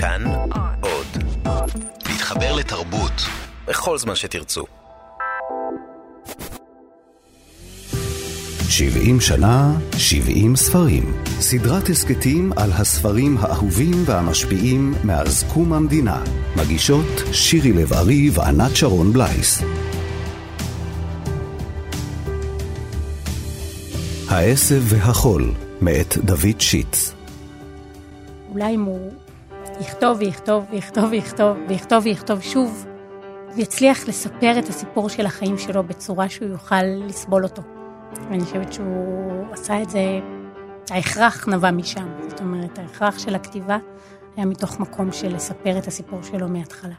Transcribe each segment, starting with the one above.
כאן עוד. להתחבר לתרבות בכל זמן שתרצו. 70 שנה, 70 ספרים. סדרת הסכתים על הספרים האהובים והמשפיעים מאז קום המדינה. מגישות שירי לב-ארי וענת שרון בלייס. העשב והחול, מאת דוד שיץ. אולי אם הוא יכתוב ויכתוב ויכתוב ויכתוב ויכתוב ויכתוב שוב, ויצליח לספר את הסיפור של החיים שלו בצורה שהוא יוכל לסבול אותו. ואני חושבת שהוא עשה את זה, ההכרח נבע משם. זאת אומרת, ההכרח של הכתיבה היה מתוך מקום של לספר את הסיפור שלו מההתחלה.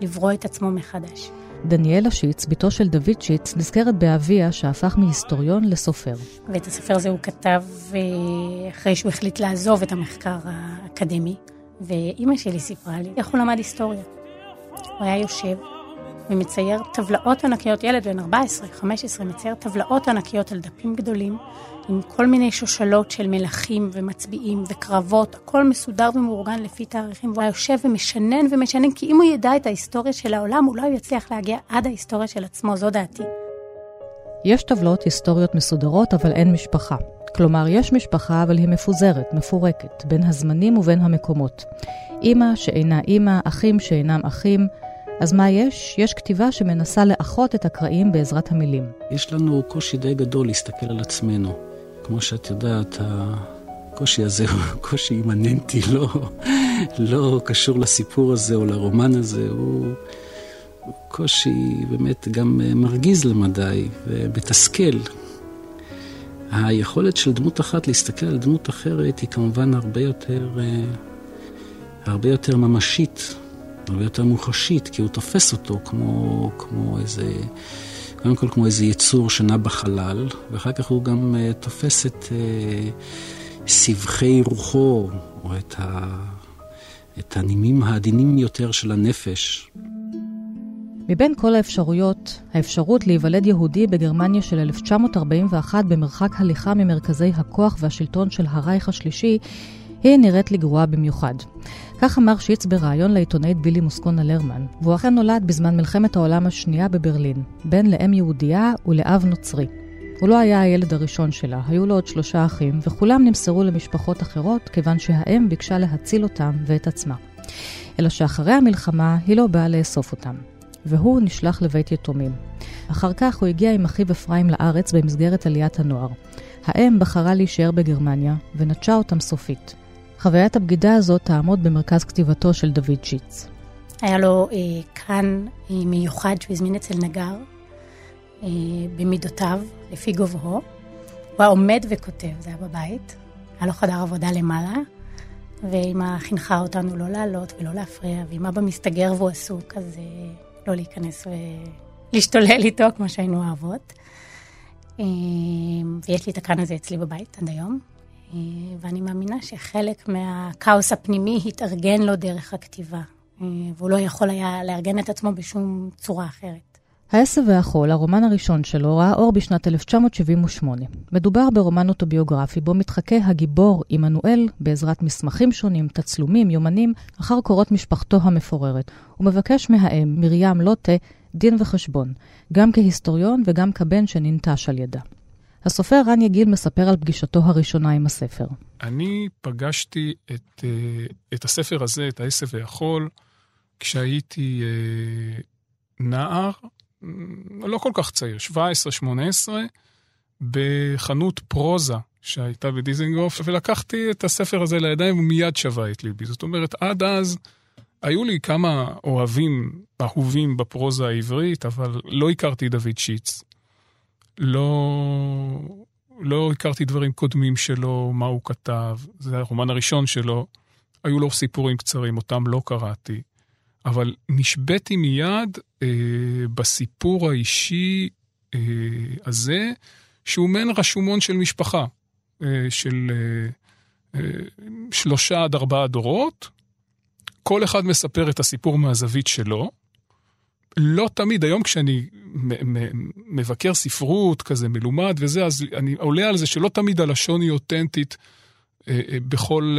לברוא את עצמו מחדש. דניאלה שיץ, בתו של דוד שיץ, נזכרת באביה שהפך מהיסטוריון לסופר. ואת הספר הזה הוא כתב אה, אחרי שהוא החליט לעזוב את המחקר האקדמי, ואימא שלי סיפרה לי איך הוא למד היסטוריה. הוא היה יושב ומצייר טבלאות ענקיות, ילד בן 14, 15, מצייר טבלאות ענקיות על דפים גדולים, עם כל מיני שושלות של מלכים ומצביעים וקרבות, הכל מסודר ומאורגן לפי תאריכים, והוא היה יושב ומשנן ומשנן, כי אם הוא ידע את ההיסטוריה של העולם, הוא יצליח להגיע עד ההיסטוריה של עצמו, זו דעתי. יש טבלאות היסטוריות מסודרות, אבל אין משפחה. כלומר, יש משפחה, אבל היא מפוזרת, מפורקת, בין הזמנים ובין המקומות. אימא שאינה אימא, אחים שאינם אחים, אז מה יש? יש כתיבה שמנסה לאחות את הקרעים בעזרת המילים. יש לנו קושי די גדול להסתכל על עצמנו. כמו שאת יודעת, הקושי הזה הוא קושי אימננטי, לא, לא קשור לסיפור הזה או לרומן הזה, הוא, קושי באמת גם מרגיז למדי ומתסכל. היכולת של דמות אחת להסתכל על דמות אחרת היא כמובן הרבה יותר, הרבה יותר ממשית הרבה יותר מוחשית, כי הוא תופס אותו כמו, כמו איזה, קודם כל כמו איזה יצור שנע בחלל, ואחר כך הוא גם uh, תופס את uh, סבכי רוחו, או את, ה, את הנימים העדינים יותר של הנפש. מבין כל האפשרויות, האפשרות להיוולד יהודי בגרמניה של 1941 במרחק הליכה ממרכזי הכוח והשלטון של הרייך השלישי, היא נראית לי גרועה במיוחד. כך אמר שיץ בריאיון לעיתונאית בילי מוסקונה לרמן, והוא אכן נולד בזמן מלחמת העולם השנייה בברלין, בן לאם יהודייה ולאב נוצרי. הוא לא היה הילד הראשון שלה, היו לו עוד שלושה אחים, וכולם נמסרו למשפחות אחרות, כיוון שהאם ביקשה להציל אותם ואת עצמה. אלא שאחרי המלחמה היא לא באה לאסוף אותם, והוא נשלח לבית יתומים. אחר כך הוא הגיע עם אחיו אפרים לארץ במסגרת עליית הנוער. האם בחרה להישאר בגרמניה, ונטשה אותם סופית. חוויית הבגידה הזאת תעמוד במרכז כתיבתו של דוד שיץ. היה לו אה, כאן אה, מיוחד שהוא הזמין אצל נגר, אה, במידותיו, לפי גובהו. הוא היה עומד וכותב, זה היה בבית. היה לו חדר עבודה למעלה, ואמא חינכה אותנו לא לעלות ולא להפריע, ואם אבא מסתגר והוא עסוק, אז אה, לא להיכנס ולהשתולל איתו כמו שהיינו אוהבות. אה, ויש לי את הכאן הזה אצלי בבית עד היום. אה, ואני מאמינה שחלק מהכאוס הפנימי התארגן לו דרך הכתיבה, אה, והוא לא יכול היה לארגן את עצמו בשום צורה אחרת. העשב והחול, הרומן הראשון שלו, ראה אור בשנת 1978. מדובר ברומן אוטוביוגרפי בו מתחכה הגיבור עמנואל בעזרת מסמכים שונים, תצלומים, יומנים, אחר קורות משפחתו המפוררת. הוא מבקש מהאם, מרים לוטה, דין וחשבון, גם כהיסטוריון וגם כבן שננטש על ידה. הסופר רן יגיל מספר על פגישתו הראשונה עם הספר. אני פגשתי את, אה, את הספר הזה, את העשב והחול, כשהייתי אה, נער, לא כל כך צעיר, 17-18, בחנות פרוזה שהייתה בדיזינגוף, ולקחתי את הספר הזה לידיים ומיד שבה את ליבי. זאת אומרת, עד אז היו לי כמה אוהבים אהובים בפרוזה העברית, אבל לא הכרתי דוד שיץ. לא, לא הכרתי דברים קודמים שלו, מה הוא כתב, זה הרומן הראשון שלו. היו לו סיפורים קצרים, אותם לא קראתי. אבל נשבתי מיד בסיפור האישי אה, הזה, שהוא מעין רשומון של משפחה, אה, של אה, אה, שלושה עד ארבעה דורות. כל אחד מספר את הסיפור מהזווית שלו. לא תמיד, היום כשאני מבקר ספרות כזה מלומד וזה, אז אני עולה על זה שלא תמיד הלשון היא אותנטית בכל,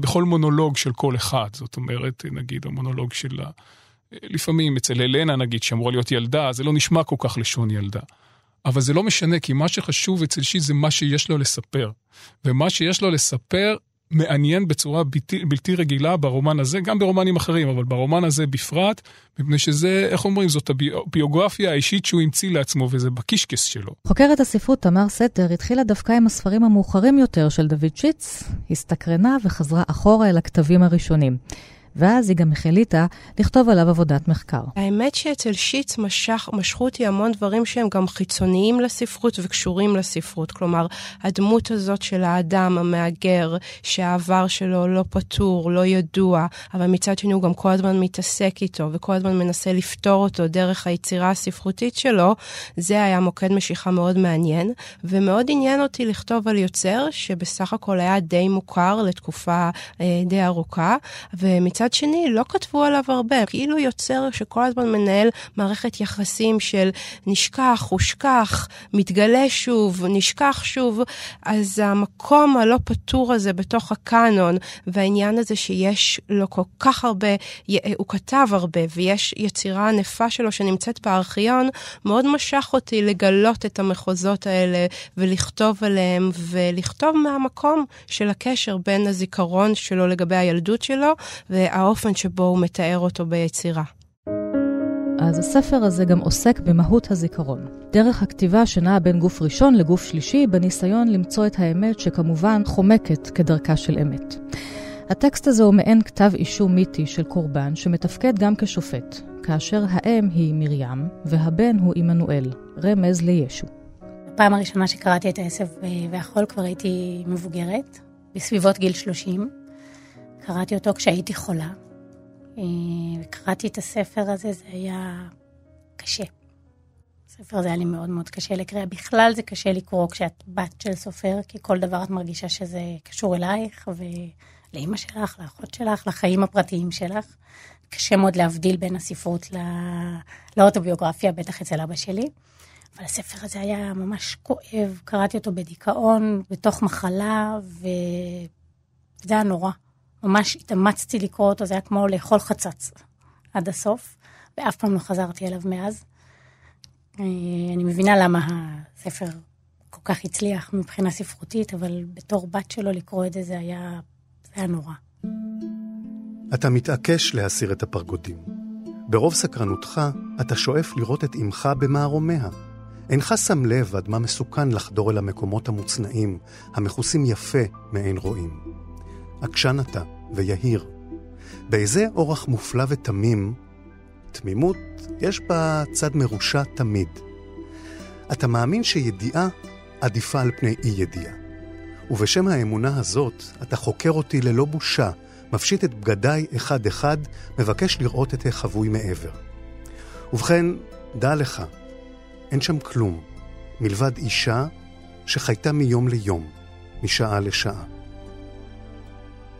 בכל מונולוג של כל אחד. זאת אומרת, נגיד, המונולוג של ה... לפעמים אצל אלנה, נגיד, שאמורה להיות ילדה, זה לא נשמע כל כך לשון ילדה. אבל זה לא משנה, כי מה שחשוב אצל שיט זה מה שיש לו לספר. ומה שיש לו לספר מעניין בצורה בלתי, בלתי רגילה ברומן הזה, גם ברומנים אחרים, אבל ברומן הזה בפרט, מפני שזה, איך אומרים, זאת הביוגרפיה האישית שהוא המציא לעצמו, וזה בקישקס שלו. חוקרת הספרות תמר סתר התחילה דווקא עם הספרים המאוחרים יותר של דוד שיץ, הסתקרנה וחזרה אחורה אל הכתבים הראשונים. ואז היא גם החליטה לכתוב עליו עבודת מחקר. האמת שאצל שיץ משך, משכו אותי המון דברים שהם גם חיצוניים לספרות וקשורים לספרות. כלומר, הדמות הזאת של האדם המהגר, שהעבר שלו לא פתור, לא ידוע, אבל מצד שני הוא גם כל הזמן מתעסק איתו וכל הזמן מנסה לפתור אותו דרך היצירה הספרותית שלו, זה היה מוקד משיכה מאוד מעניין, ומאוד עניין אותי לכתוב על יוצר שבסך הכל היה די מוכר לתקופה אה, די ארוכה, ומצד מצד שני, לא כתבו עליו הרבה, כאילו יוצר שכל הזמן מנהל מערכת יחסים של נשכח, הושכח, מתגלה שוב, נשכח שוב, אז המקום הלא פתור הזה בתוך הקאנון, והעניין הזה שיש לו כל כך הרבה, הוא כתב הרבה, ויש יצירה ענפה שלו שנמצאת בארכיון, מאוד משך אותי לגלות את המחוזות האלה ולכתוב עליהם, ולכתוב מהמקום של הקשר בין הזיכרון שלו לגבי הילדות שלו, האופן שבו הוא מתאר אותו ביצירה. אז הספר הזה גם עוסק במהות הזיכרון. דרך הכתיבה שנעה בין גוף ראשון לגוף שלישי, בניסיון למצוא את האמת שכמובן חומקת כדרכה של אמת. הטקסט הזה הוא מעין כתב אישום מיתי של קורבן שמתפקד גם כשופט, כאשר האם היא מרים והבן הוא עמנואל, רמז לישו. הפעם הראשונה שקראתי את העשב והחול כבר הייתי מבוגרת, בסביבות גיל 30. קראתי אותו כשהייתי חולה. אה, קראתי את הספר הזה, זה היה קשה. הספר הזה היה לי מאוד מאוד קשה לקריאה. בכלל זה קשה לקרוא כשאת בת של סופר, כי כל דבר את מרגישה שזה קשור אלייך ולאימא שלך, לאחות שלך, לחיים הפרטיים שלך. קשה מאוד להבדיל בין הספרות לא... לאוטוביוגרפיה, בטח אצל אבא שלי. אבל הספר הזה היה ממש כואב, קראתי אותו בדיכאון, בתוך מחלה, וזה היה נורא. ממש התאמצתי לקרוא אותו, זה היה כמו לאכול חצץ עד הסוף, ואף פעם לא חזרתי אליו מאז. אה, אני מבינה למה הספר כל כך הצליח מבחינה ספרותית, אבל בתור בת שלו לקרוא את זה, זה היה, זה היה נורא. אתה מתעקש להסיר את הפרגודים. ברוב סקרנותך, אתה שואף לראות את אמך במערומיה. אינך שם לב עד מה מסוכן לחדור אל המקומות המוצנעים, המכוסים יפה מעין רואים. עקשן אתה, ויהיר. באיזה אורח מופלא ותמים, תמימות, יש בה צד מרושע תמיד. אתה מאמין שידיעה עדיפה על פני אי-ידיעה. ובשם האמונה הזאת, אתה חוקר אותי ללא בושה, מפשיט את בגדיי אחד-אחד, מבקש לראות את החבוי מעבר. ובכן, דע לך, אין שם כלום, מלבד אישה שחייתה מיום ליום, משעה לשעה.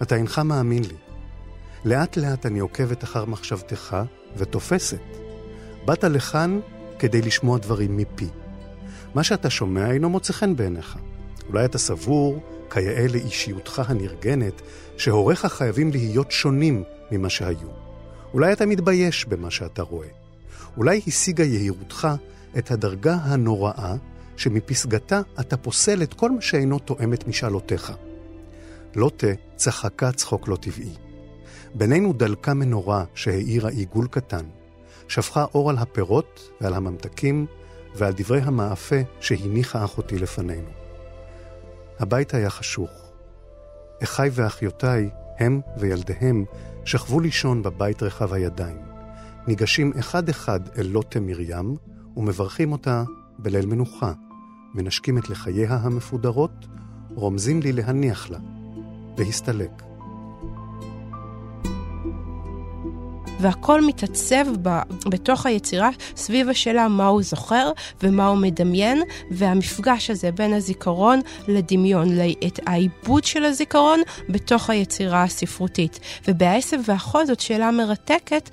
אתה אינך מאמין לי. לאט לאט אני עוקבת אחר מחשבתך ותופסת. באת לכאן כדי לשמוע דברים מפי. מה שאתה שומע אינו מוצא חן בעיניך. אולי אתה סבור, כיאה לאישיותך הנרגנת, שהוריך חייבים להיות שונים ממה שהיו. אולי אתה מתבייש במה שאתה רואה. אולי השיגה יהירותך את הדרגה הנוראה שמפסגתה אתה פוסל את כל מה שאינו תואם את משאלותיך. לוטה צחקה צחוק לא טבעי. בינינו דלקה מנורה שהאירה עיגול קטן, שפכה אור על הפירות ועל הממתקים ועל דברי המאפה שהניחה אחותי לפנינו. הבית היה חשוך. אחיי ואחיותיי, הם וילדיהם, שכבו לישון בבית רחב הידיים. ניגשים אחד-אחד אל לוטה מרים ומברכים אותה בליל מנוחה, מנשקים את לחייה המפודרות, רומזים לי להניח לה. והסתלק. והכל מתעצב ב, בתוך היצירה סביב השאלה מה הוא זוכר ומה הוא מדמיין, והמפגש הזה בין הזיכרון לדמיון, את העיבוד של הזיכרון בתוך היצירה הספרותית. ובעשב והחול זאת שאלה מרתקת,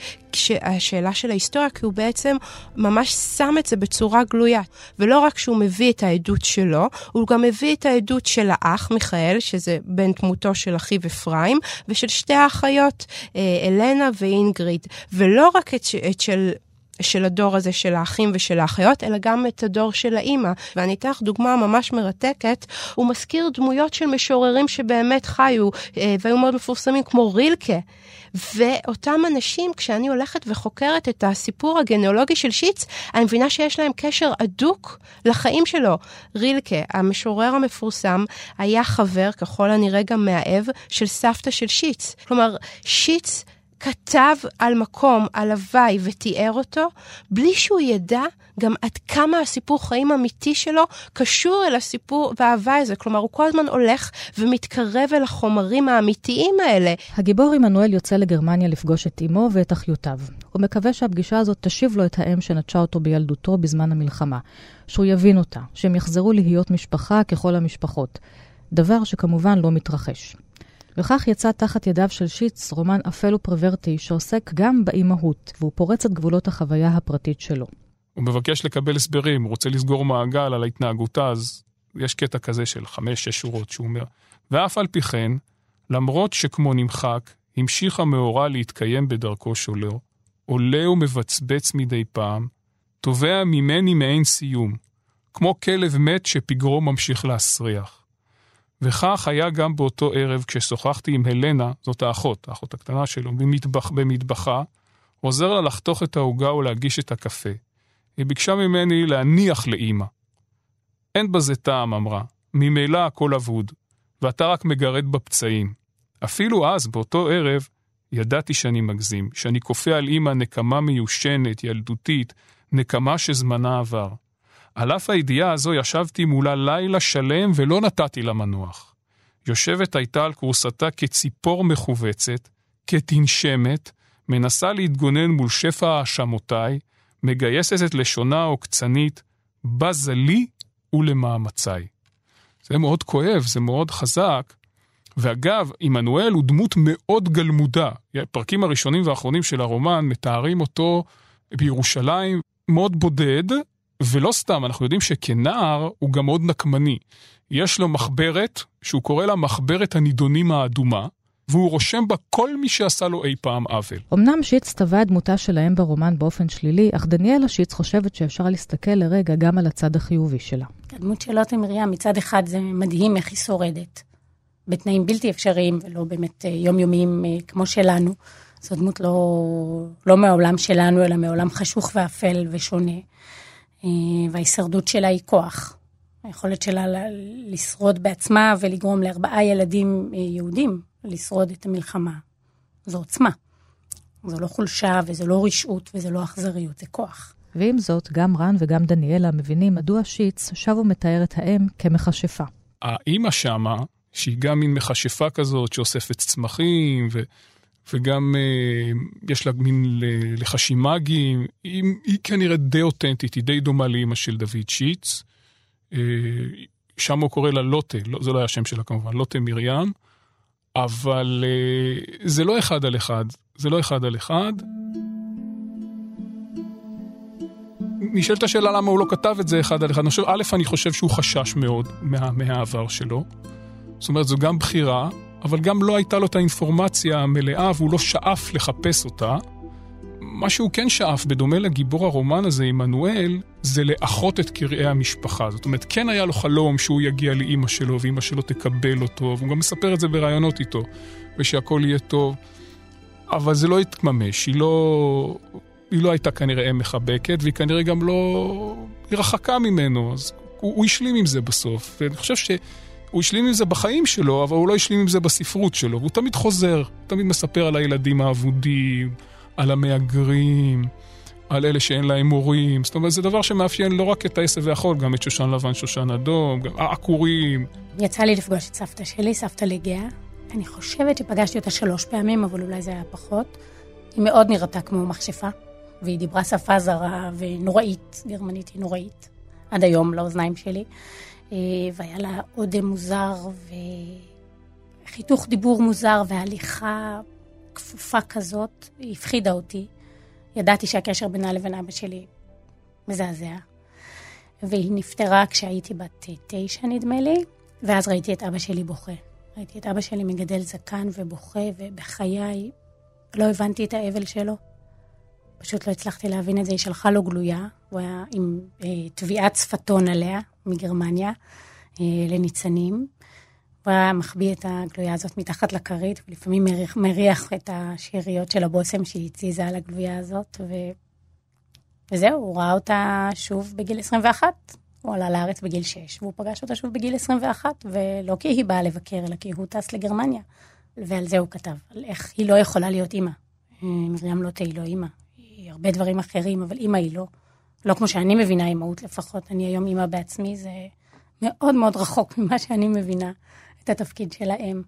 השאלה של ההיסטוריה, כי הוא בעצם ממש שם את זה בצורה גלויה. ולא רק שהוא מביא את העדות שלו, הוא גם מביא את העדות של האח מיכאל, שזה בן דמותו של אחיו אפרים, ושל שתי האחיות, אה, אלנה ואינגריד. ולא רק את, את של... של הדור הזה של האחים ושל האחיות, אלא גם את הדור של האימא. ואני אתן לך דוגמה ממש מרתקת, הוא מזכיר דמויות של משוררים שבאמת חיו אה, והיו מאוד מפורסמים, כמו רילקה. ואותם אנשים, כשאני הולכת וחוקרת את הסיפור הגנאולוגי של שיץ, אני מבינה שיש להם קשר הדוק לחיים שלו. רילקה, המשורר המפורסם, היה חבר, ככל הנראה גם מאהב, של סבתא של שיץ. כלומר, שיץ כתב על מקום, על הוואי, ותיאר אותו, בלי שהוא ידע גם עד כמה הסיפור חיים אמיתי שלו קשור אל הסיפור וההוואי הזה. כלומר, הוא כל הזמן הולך ומתקרב אל החומרים האמיתיים האלה. הגיבור עמנואל יוצא לגרמניה לפגוש את אמו ואת אחיותיו. הוא מקווה שהפגישה הזאת תשיב לו את האם שנטשה אותו בילדותו בזמן המלחמה. שהוא יבין אותה, שהם יחזרו להיות משפחה ככל המשפחות. דבר שכמובן לא מתרחש. וכך יצא תחת ידיו של שיץ רומן אפל ופרוורטי שעוסק גם באימהות, והוא פורץ את גבולות החוויה הפרטית שלו. הוא מבקש לקבל הסברים, הוא רוצה לסגור מעגל על ההתנהגותה, אז יש קטע כזה של חמש-שש שורות שהוא אומר, ואף על פי כן, למרות שכמו נמחק, המשיך המאורע להתקיים בדרכו שלו, עולה ומבצבץ מדי פעם, תובע ממני מעין סיום, כמו כלב מת שפגרו ממשיך להסריח. וכך היה גם באותו ערב כששוחחתי עם הלנה, זאת האחות, האחות הקטנה שלו, במטבח, במטבחה, עוזר לה לחתוך את העוגה ולהגיש את הקפה. היא ביקשה ממני להניח לאימא. אין בזה טעם, אמרה, ממילא הכל אבוד, ואתה רק מגרד בפצעים. אפילו אז, באותו ערב, ידעתי שאני מגזים, שאני כופה על אימא נקמה מיושנת, ילדותית, נקמה שזמנה עבר. על אף הידיעה הזו ישבתי מולה לילה שלם ולא נתתי לה מנוח. יושבת הייתה על כורסתה כציפור מכווצת, כתנשמת, מנסה להתגונן מול שפע האשמותיי, מגייסת את לשונה העוקצנית, בזה לי ולמאמציי. זה מאוד כואב, זה מאוד חזק. ואגב, עמנואל הוא דמות מאוד גלמודה. הפרקים הראשונים והאחרונים של הרומן מתארים אותו בירושלים מאוד בודד, ולא סתם, אנחנו יודעים שכנער הוא גם מאוד נקמני. יש לו מחברת, שהוא קורא לה מחברת הנידונים האדומה, והוא רושם בה כל מי שעשה לו אי פעם עוול. אמנם שיץ טבע את דמותה של האם ברומן באופן שלילי, אך דניאלה שיץ חושבת שאפשר להסתכל לרגע גם על הצד החיובי שלה. הדמות של לוטה מרים, מצד אחד זה מדהים איך היא שורדת. בתנאים בלתי אפשריים ולא באמת אה, יומיומיים אה, כמו שלנו. זו דמות לא, לא מהעולם שלנו, אלא מעולם חשוך ואפל ושונה. אה, וההישרדות שלה היא כוח. היכולת שלה לשרוד בעצמה ולגרום לארבעה ילדים אה, יהודים לשרוד את המלחמה. זו עוצמה. זו לא חולשה וזו לא רשעות וזו לא אכזריות, זה כוח. ועם זאת, גם רן וגם דניאלה מבינים מדוע שיץ שב ומתאר את האם כמכשפה. האימא שמה, שהיא גם מין מכשפה כזאת שאוספת צמחים, ו... וגם אה, יש לה מין לחשים היא, היא כנראה די אותנטית, היא די דומה לאימא של דוד שיץ. אה, שם הוא קורא לה לוטה, לא, זה לא היה השם שלה כמובן, לוטה מרים, אבל אה, זה לא אחד על אחד, זה לא אחד על אחד. נשאלת השאלה למה הוא לא כתב את זה אחד על אחד. א', אני חושב שהוא חשש מאוד מה, מהעבר שלו. זאת אומרת, זו גם בחירה, אבל גם לא הייתה לו את האינפורמציה המלאה והוא לא שאף לחפש אותה. מה שהוא כן שאף, בדומה לגיבור הרומן הזה, עמנואל, זה לאחות את קרעי המשפחה. זאת אומרת, כן היה לו חלום שהוא יגיע לאימא שלו ואימא שלו תקבל אותו, והוא גם מספר את זה בראיונות איתו, ושהכול יהיה טוב. אבל זה לא התממש, היא לא, היא לא הייתה כנראה אם מחבקת, והיא כנראה גם לא... היא רחקה ממנו, אז הוא, הוא השלים עם זה בסוף. ואני חושב ש... הוא השלים עם זה בחיים שלו, אבל הוא לא השלים עם זה בספרות שלו. והוא תמיד חוזר, תמיד מספר על הילדים האבודים, על המהגרים, על אלה שאין להם מורים. זאת אומרת, זה דבר שמאפיין לא רק את העשב והחול, גם את שושן לבן, שושן אדום, גם העקורים. יצא לי לפגוש את סבתא שלי, סבתא לגאה. אני חושבת שפגשתי אותה שלוש פעמים, אבל אולי זה היה פחות. היא מאוד נראתה כמו מכשפה, והיא דיברה שפה זרה ונוראית, גרמנית היא נוראית, עד היום לאוזניים שלי. אה, והיה לה עודה מוזר וחיתוך דיבור מוזר והליכה כפופה כזאת, היא הפחידה אותי. ידעתי שהקשר בינה לבין אבא שלי מזעזע. והיא נפטרה כשהייתי בת תשע, נדמה לי, ואז ראיתי את אבא שלי בוכה. ראיתי את אבא שלי מגדל זקן ובוכה, ובחיי לא הבנתי את האבל שלו. פשוט לא הצלחתי להבין את זה. היא שלחה לו גלויה, הוא היה עם אה, שפתון עליה מגרמניה אה, לניצנים. הוא היה מחביא את הגלויה הזאת מתחת לכרית, ולפעמים מריח, מריח את השאריות של הבושם שהיא הציזה על הגלויה הזאת, ו... וזהו, הוא ראה אותה שוב בגיל 21. הוא עלה לארץ בגיל 6, והוא פגש אותה שוב בגיל 21, ולא כי היא באה לבקר, אלא כי הוא טס לגרמניה. ועל זה הוא כתב, על איך היא לא יכולה להיות אימא. מרים לוטה היא לא אימא, הרבה דברים אחרים, אבל אימא היא לא. לא כמו שאני מבינה אימהות לפחות, אני היום אימא בעצמי, זה מאוד מאוד רחוק ממה שאני מבינה את התפקיד של האם.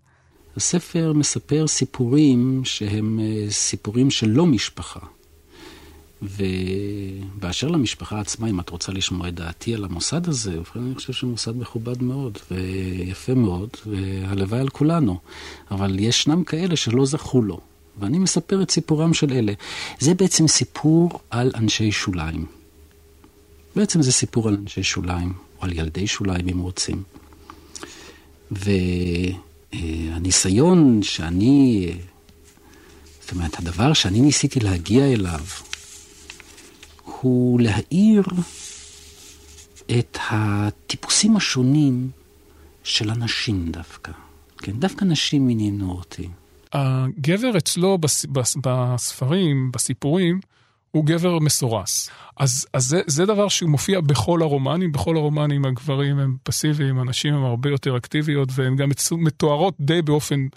הספר מספר סיפורים שהם אה, סיפורים של לא משפחה. ובאשר למשפחה עצמה, אם את רוצה לשמוע את דעתי על המוסד הזה, אני חושב שהוא מוסד מכובד מאוד ויפה מאוד, והלוואי על כולנו. אבל ישנם כאלה שלא זכו לו, ואני מספר את סיפורם של אלה. זה בעצם סיפור על אנשי שוליים. בעצם זה סיפור על אנשי שוליים, או על ילדי שוליים אם רוצים. והניסיון שאני, זאת אומרת, הדבר שאני ניסיתי להגיע אליו, הוא להאיר את הטיפוסים השונים של הנשים דווקא. כן, דווקא נשים עניינו אותי. הגבר אצלו בס, בס, בספרים, בסיפורים, הוא גבר מסורס. אז, אז זה, זה דבר שהוא מופיע בכל הרומנים, בכל הרומנים הגברים הם פסיביים, הנשים הם הרבה יותר אקטיביות, והן גם מתוארות די באופן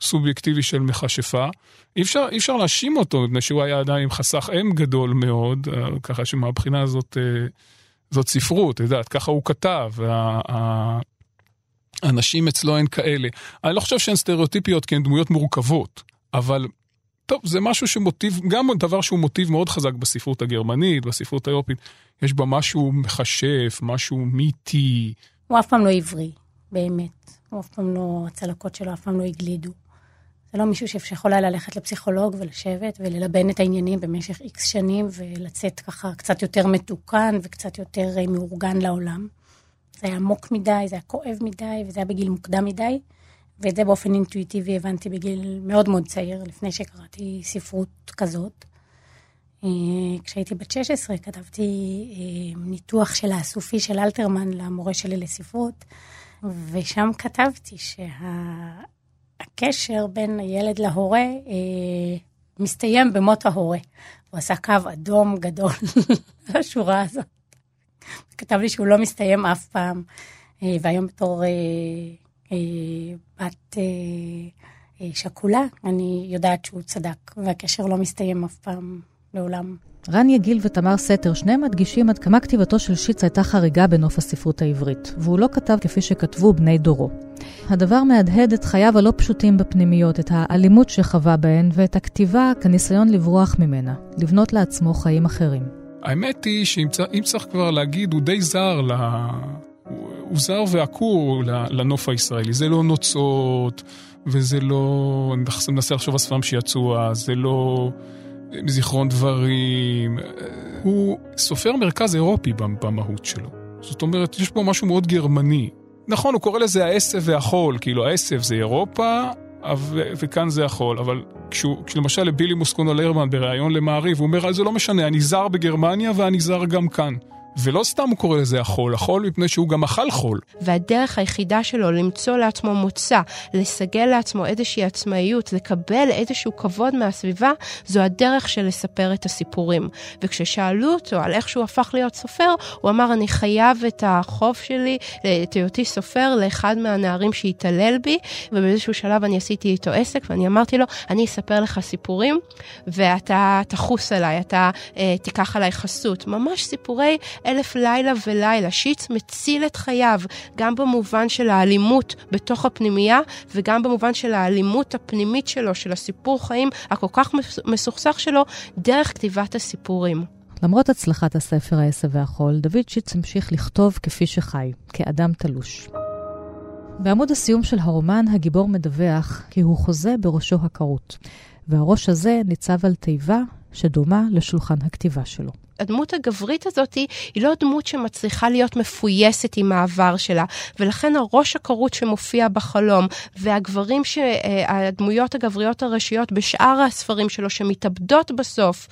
סובייקטיבי של מכשפה. אי אפשר, אפשר להאשים אותו, מפני שהוא היה עדיין עם חסך אם גדול מאוד, אה, ככה שמהבחינה הזאת, אה, זאת ספרות, את יודעת, ככה הוא כתב. הנשים אצלו הן כאלה. אני לא חושב שהן סטריאוטיפיות כי הן דמויות מורכבות, אבל טוב, זה משהו שמוטיב, גם דבר שהוא מוטיב מאוד חזק בספרות הגרמנית, בספרות האירופית. יש בה משהו מכשף, משהו מיתי. הוא אף פעם לא עברי, באמת. הוא אף פעם לא, הצלקות שלו אף פעם לא הגלידו. זה לא מישהו שיכול היה ללכת לפסיכולוג ולשבת וללבן את העניינים במשך איקס שנים ולצאת ככה קצת יותר מתוקן וקצת יותר אה, מאורגן לעולם. זה היה עמוק מדי, זה היה כואב מדי וזה היה בגיל מוקדם מדי. ואת זה באופן אינטואיטיבי הבנתי בגיל מאוד מאוד צעיר, לפני שקראתי ספרות כזאת. אה, כשהייתי בת 16 כתבתי אה, ניתוח של האסופי של אלתרמן למורה שלי לספרות, ושם כתבתי שהקשר בין הילד להורה אה, מסתיים במות ההורה. הוא עשה קו אדום גדול על השורה הזאת. כתב לי שהוא לא מסתיים אף פעם, והיום בתור בת שכולה, אני יודעת שהוא צדק, והקשר לא מסתיים אף פעם, לעולם. רן יגיל ותמר סתר, שניהם מדגישים עד כמה כתיבתו של שיץ הייתה חריגה בנוף הספרות העברית, והוא לא כתב כפי שכתבו בני דורו. הדבר מהדהד את חייו הלא פשוטים בפנימיות, את האלימות שחווה בהן, ואת הכתיבה כניסיון לברוח ממנה, לבנות לעצמו חיים אחרים. האמת היא שאם צריך כבר להגיד, הוא די זר ל... הוא זר ועקור לנוף הישראלי. זה לא נוצות, וזה לא... אני מנסה לחשוב על ספרים שיצאו אז, זה לא זיכרון דברים. הוא סופר מרכז אירופי במהות שלו. זאת אומרת, יש פה משהו מאוד גרמני. נכון, הוא קורא לזה העשב והחול, כאילו העשב זה אירופה, וכאן זה החול, אבל כשהוא, כשלמשל לבילי מוסקונו לרמן בריאיון למעריב, הוא אומר, זה לא משנה, אני זר בגרמניה ואני זר גם כאן. ולא סתם הוא קורא לזה החול, החול מפני שהוא גם אכל חול. והדרך היחידה שלו למצוא לעצמו מוצא, לסגל לעצמו איזושהי עצמאיות, לקבל איזשהו כבוד מהסביבה, זו הדרך של לספר את הסיפורים. וכששאלו אותו על איך שהוא הפך להיות סופר, הוא אמר, אני חייב את החוב שלי, את היותי סופר, לאחד מהנערים שהתעלל בי, ובאיזשהו שלב אני עשיתי איתו עסק, ואני אמרתי לו, אני אספר לך סיפורים, ואתה תחוס עליי, אתה אה, תיקח עליי חסות. ממש סיפורי אלף לילה ולילה. שיץ מציל את חייו, גם במובן של האלימות בתוך הפנימייה, וגם במובן של האלימות הפנימית שלו, של הסיפור חיים הכל כך מסוכסך שלו, דרך כתיבת הסיפורים. למרות הצלחת הספר העשב והחול, דוד שיץ המשיך לכתוב כפי שחי, כאדם תלוש. בעמוד הסיום של הרומן, הגיבור מדווח כי הוא חוזה בראשו הכרות, והראש הזה ניצב על תיבה שדומה לשולחן הכתיבה שלו. הדמות הגברית הזאת היא, לא דמות שמצליחה להיות מפויסת עם העבר שלה, ולכן הראש הכרות שמופיע בחלום, והגברים, ש, אה, הדמויות הגבריות הראשיות בשאר הספרים שלו שמתאבדות בסוף,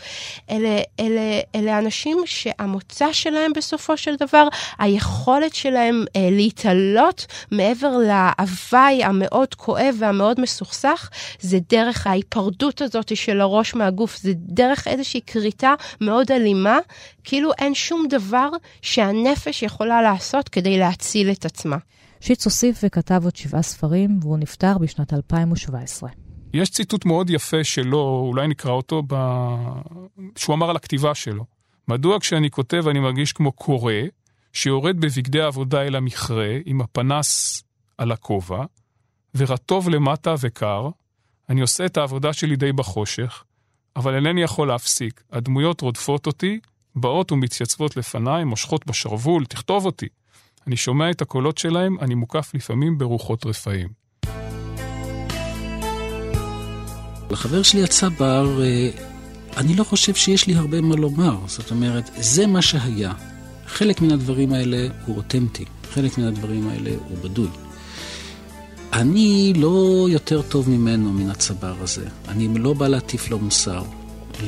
אלה, אלה, אלה אנשים שהמוצא שלהם בסופו של דבר, היכולת שלהם אה, להתעלות מעבר להוואי המאוד כואב והמאוד מסוכסך, זה דרך ההיפרדות הזאת של הראש מהגוף, זה דרך איזושהי כריתה מאוד אלימה. כאילו אין שום דבר שהנפש יכולה לעשות כדי להציל את עצמה. שיץ הוסיף וכתב עוד שבעה ספרים, והוא נפטר בשנת 2017. יש ציטוט מאוד יפה שלו, אולי נקרא אותו, ב... שהוא אמר על הכתיבה שלו. מדוע כשאני כותב אני מרגיש כמו קורא, שיורד בבגדי העבודה אל המכרה, עם הפנס על הכובע, ורטוב למטה וקר, אני עושה את העבודה שלי די בחושך, אבל אינני יכול להפסיק. הדמויות רודפות אותי, באות ומתייצבות לפניי, מושכות בשרוול, תכתוב אותי. אני שומע את הקולות שלהם, אני מוקף לפעמים ברוחות רפאים. לחבר שלי הצבר, אה, אני לא חושב שיש לי הרבה מה לומר. זאת אומרת, זה מה שהיה. חלק מן הדברים האלה הוא אותנטי, חלק מן הדברים האלה הוא בדוי. אני לא יותר טוב ממנו, מן הצבר הזה. אני לא בא להטיף לו מוסר.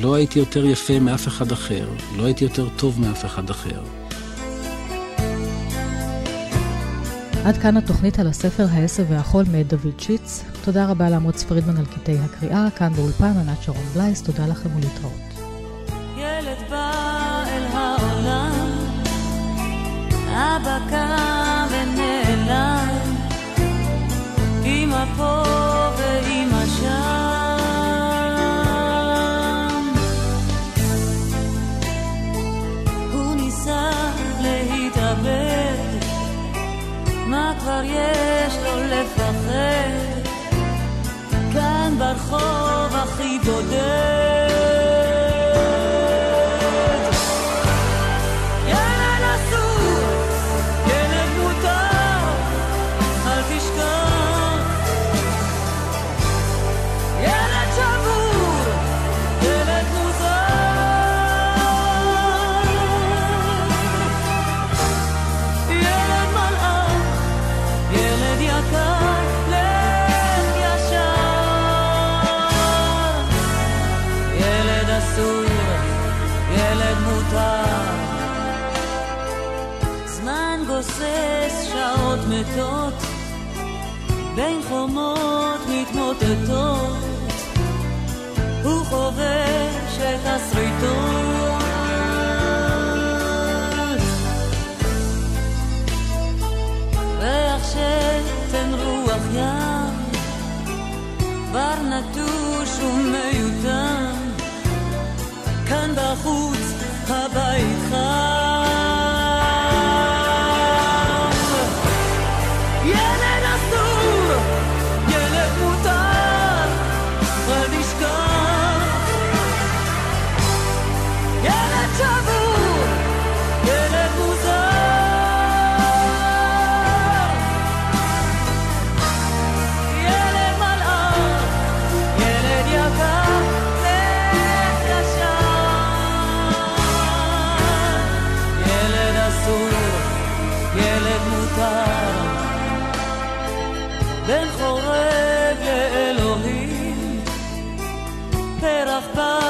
לא הייתי יותר יפה מאף אחד אחר, לא הייתי יותר טוב מאף אחד אחר. עד כאן התוכנית על הספר העשר והחול מאת דוד שיץ. תודה רבה לעמוד פרידמן על קטעי הקריאה, כאן באולפן ענת שרון בלייס, תודה לכם ולהתראות. ילד בא אל העולם, אבא קם ונעלם פה לו לפחד? כאן ברחוב הכי בודד of both.